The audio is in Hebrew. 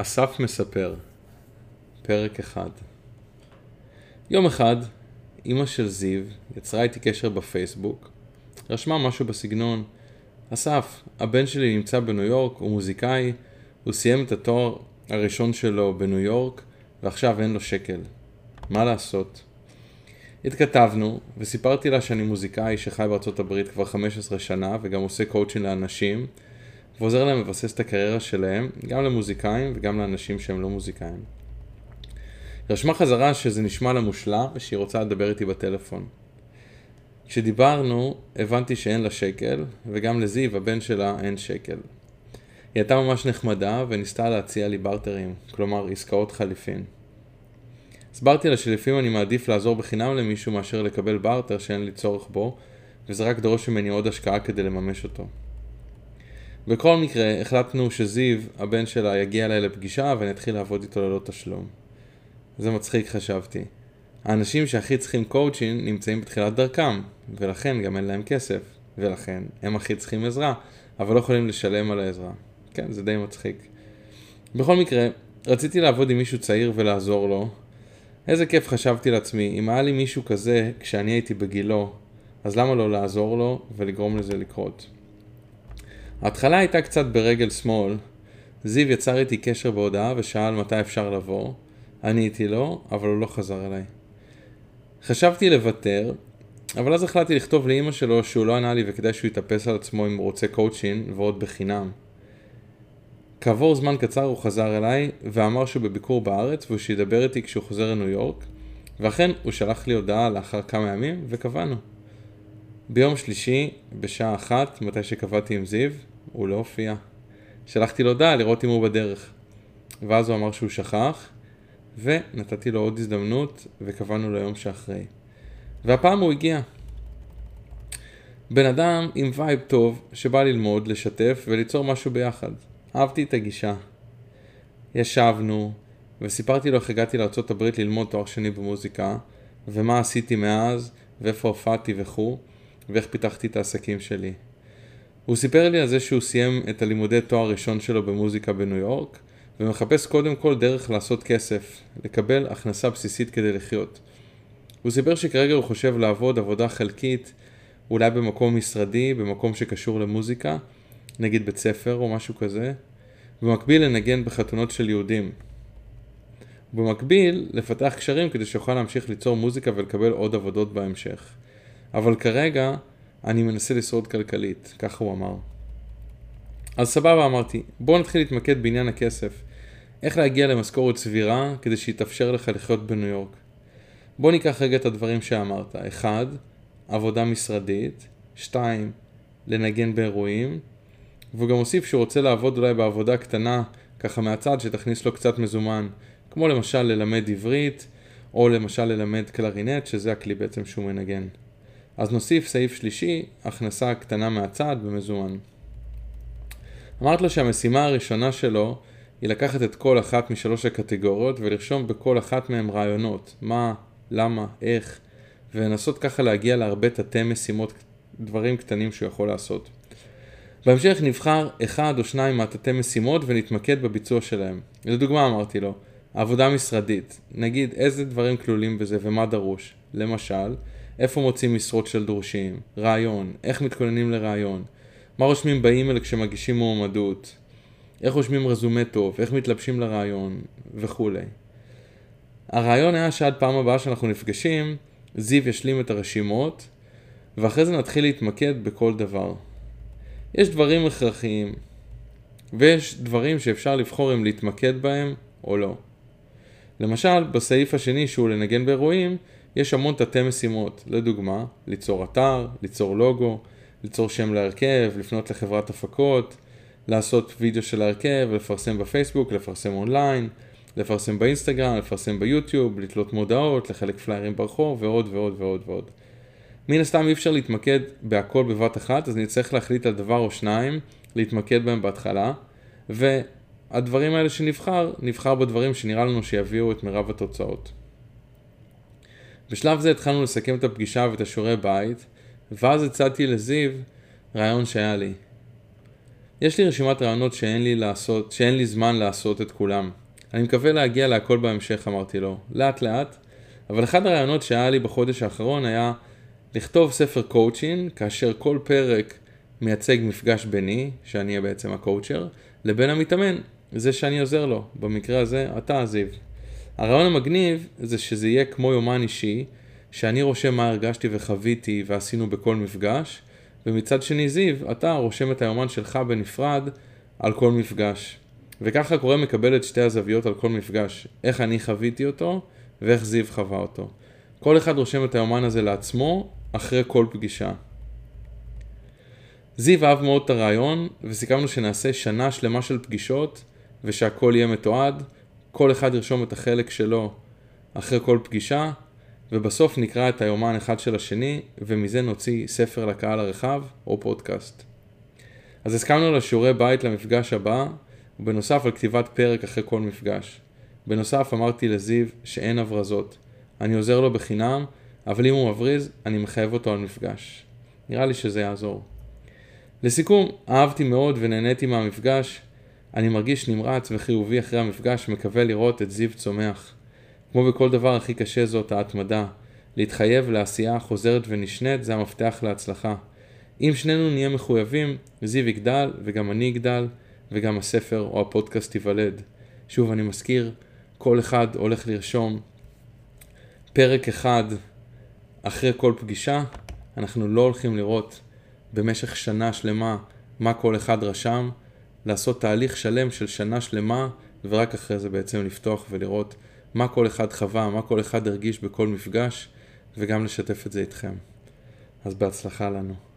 אסף מספר, פרק אחד. יום אחד, אמא של זיו יצרה איתי קשר בפייסבוק, רשמה משהו בסגנון, אסף, הבן שלי נמצא בניו יורק, הוא מוזיקאי, הוא סיים את התואר הראשון שלו בניו יורק, ועכשיו אין לו שקל. מה לעשות? התכתבנו, וסיפרתי לה שאני מוזיקאי שחי בארצות הברית כבר 15 שנה, וגם עושה קואוצ'ין לאנשים, ועוזר להם לבסס את הקריירה שלהם, גם למוזיקאים וגם לאנשים שהם לא מוזיקאים. היא רשמה חזרה שזה נשמע לה מושלם ושהיא רוצה לדבר איתי בטלפון. כשדיברנו, הבנתי שאין לה שקל, וגם לזיו, הבן שלה, אין שקל. היא הייתה ממש נחמדה וניסתה להציע לי בארטרים, כלומר עסקאות חליפין. הסברתי לה שלפעמים אני מעדיף לעזור בחינם למישהו מאשר לקבל בארטר שאין לי צורך בו, וזה רק דורש ממני עוד השקעה כדי לממש אותו. בכל מקרה, החלטנו שזיו, הבן שלה, יגיע אליי לפגישה ואני אתחיל לעבוד איתו ללא תשלום. זה מצחיק חשבתי. האנשים שהכי צריכים קואוצ'ין נמצאים בתחילת דרכם, ולכן גם אין להם כסף, ולכן הם הכי צריכים עזרה, אבל לא יכולים לשלם על העזרה. כן, זה די מצחיק. בכל מקרה, רציתי לעבוד עם מישהו צעיר ולעזור לו. איזה כיף חשבתי לעצמי, אם היה לי מישהו כזה כשאני הייתי בגילו, אז למה לא לעזור לו ולגרום לזה לקרות? ההתחלה הייתה קצת ברגל שמאל. זיו יצר איתי קשר בהודעה ושאל מתי אפשר לבוא. עניתי לו, אבל הוא לא חזר אליי. חשבתי לוותר, אבל אז החלטתי לכתוב לאימא שלו שהוא לא ענה לי וכדאי שהוא יתאפס על עצמו אם הוא רוצה קואוצ'ין ועוד בחינם. כעבור זמן קצר הוא חזר אליי ואמר שהוא בביקור בארץ ושידבר איתי כשהוא חוזר לניו יורק ואכן הוא שלח לי הודעה לאחר כמה ימים וקבענו. ביום שלישי, בשעה אחת, מתי שקבעתי עם זיו, הוא לא הופיע. שלחתי לו הודעה לראות אם הוא בדרך. ואז הוא אמר שהוא שכח, ונתתי לו עוד הזדמנות, וקבענו ליום שאחרי. והפעם הוא הגיע. בן אדם עם vibe טוב, שבא ללמוד, לשתף וליצור משהו ביחד. אהבתי את הגישה. ישבנו, וסיפרתי לו איך הגעתי לארה"ב ללמוד תואר שני במוזיקה, ומה עשיתי מאז, ואיפה הופעתי וכו'. ואיך פיתחתי את העסקים שלי. הוא סיפר לי על זה שהוא סיים את הלימודי תואר ראשון שלו במוזיקה בניו יורק, ומחפש קודם כל דרך לעשות כסף, לקבל הכנסה בסיסית כדי לחיות. הוא סיפר שכרגע הוא חושב לעבוד עבודה חלקית, אולי במקום משרדי, במקום שקשור למוזיקה, נגיד בית ספר או משהו כזה, במקביל לנגן בחתונות של יהודים. במקביל, לפתח קשרים כדי שיוכל להמשיך ליצור מוזיקה ולקבל עוד עבודות בהמשך. אבל כרגע אני מנסה לשרוד כלכלית, ככה הוא אמר. אז סבבה אמרתי, בוא נתחיל להתמקד בעניין הכסף. איך להגיע למשכורת סבירה כדי שיתאפשר לך לחיות בניו יורק. בוא ניקח רגע את הדברים שאמרת. 1. עבודה משרדית. 2. לנגן באירועים. והוא גם הוסיף שהוא רוצה לעבוד אולי בעבודה קטנה, ככה מהצד, שתכניס לו קצת מזומן. כמו למשל ללמד עברית, או למשל ללמד קלרינט, שזה הכלי בעצם שהוא מנגן. אז נוסיף סעיף שלישי, הכנסה קטנה מהצד במזומן. אמרת לו שהמשימה הראשונה שלו היא לקחת את כל אחת משלוש הקטגוריות ולרשום בכל אחת מהן רעיונות, מה, למה, איך, ולנסות ככה להגיע להרבה תתי משימות, דברים קטנים שהוא יכול לעשות. בהמשך נבחר אחד או שניים מהתתי משימות ונתמקד בביצוע שלהם. לדוגמה אמרתי לו, עבודה משרדית, נגיד איזה דברים כלולים בזה ומה דרוש. למשל, איפה מוצאים משרות של דורשים, רעיון, איך מתכוננים לרעיון, מה רושמים באימייל כשמגישים מועמדות, איך רושמים רזומה טוב, איך מתלבשים לרעיון וכולי. הרעיון היה שעד פעם הבאה שאנחנו נפגשים, זיו ישלים את הרשימות, ואחרי זה נתחיל להתמקד בכל דבר. יש דברים הכרחיים, ויש דברים שאפשר לבחור אם להתמקד בהם או לא. למשל, בסעיף השני שהוא לנגן באירועים, יש המון תתי משימות, לדוגמה, ליצור אתר, ליצור לוגו, ליצור שם להרכב, לפנות לחברת הפקות, לעשות וידאו של ההרכב, לפרסם בפייסבוק, לפרסם אונליין, לפרסם באינסטגרם, לפרסם ביוטיוב, לתלות מודעות, לחלק פליירים ברחוב ועוד ועוד ועוד ועוד. מן הסתם אי אפשר להתמקד בהכל בבת אחת, אז נצטרך להחליט על דבר או שניים, להתמקד בהם בהתחלה, והדברים האלה שנבחר, נבחר בדברים שנראה לנו שיביאו את מירב התוצאות. בשלב זה התחלנו לסכם את הפגישה ואת השיעורי בית, ואז הצעתי לזיו רעיון שהיה לי. יש לי רשימת רעיונות שאין לי, לעשות, שאין לי זמן לעשות את כולם. אני מקווה להגיע להכל בהמשך, אמרתי לו. לאט לאט. אבל אחד הרעיונות שהיה לי בחודש האחרון היה לכתוב ספר קואוצ'ין, כאשר כל פרק מייצג מפגש ביני, שאני אהיה בעצם הקואוצ'ר, לבין המתאמן, זה שאני עוזר לו. במקרה הזה, אתה זיו. הרעיון המגניב זה שזה יהיה כמו יומן אישי, שאני רושם מה הרגשתי וחוויתי ועשינו בכל מפגש, ומצד שני זיו, אתה רושם את היומן שלך בנפרד על כל מפגש. וככה הקורא מקבל את שתי הזוויות על כל מפגש, איך אני חוויתי אותו ואיך זיו חווה אותו. כל אחד רושם את היומן הזה לעצמו אחרי כל פגישה. זיו אהב מאוד את הרעיון וסיכמנו שנעשה שנה שלמה של פגישות ושהכל יהיה מתועד, כל אחד ירשום את החלק שלו אחרי כל פגישה ובסוף נקרא את היומן אחד של השני ומזה נוציא ספר לקהל הרחב או פודקאסט. אז הסכמנו לשיעורי בית למפגש הבא ובנוסף על כתיבת פרק אחרי כל מפגש. בנוסף אמרתי לזיו שאין הברזות. אני עוזר לו בחינם, אבל אם הוא מבריז, אני מחייב אותו על מפגש. נראה לי שזה יעזור. לסיכום, אהבתי מאוד ונהניתי מהמפגש. אני מרגיש נמרץ וחיובי אחרי המפגש, מקווה לראות את זיו צומח. כמו בכל דבר הכי קשה זאת ההתמדה. להתחייב לעשייה חוזרת ונשנית זה המפתח להצלחה. אם שנינו נהיה מחויבים, זיו יגדל וגם אני אגדל. וגם הספר או הפודקאסט ייוולד. שוב, אני מזכיר, כל אחד הולך לרשום פרק אחד אחרי כל פגישה, אנחנו לא הולכים לראות במשך שנה שלמה מה כל אחד רשם, לעשות תהליך שלם של שנה שלמה, ורק אחרי זה בעצם לפתוח ולראות מה כל אחד חווה, מה כל אחד הרגיש בכל מפגש, וגם לשתף את זה איתכם. אז בהצלחה לנו.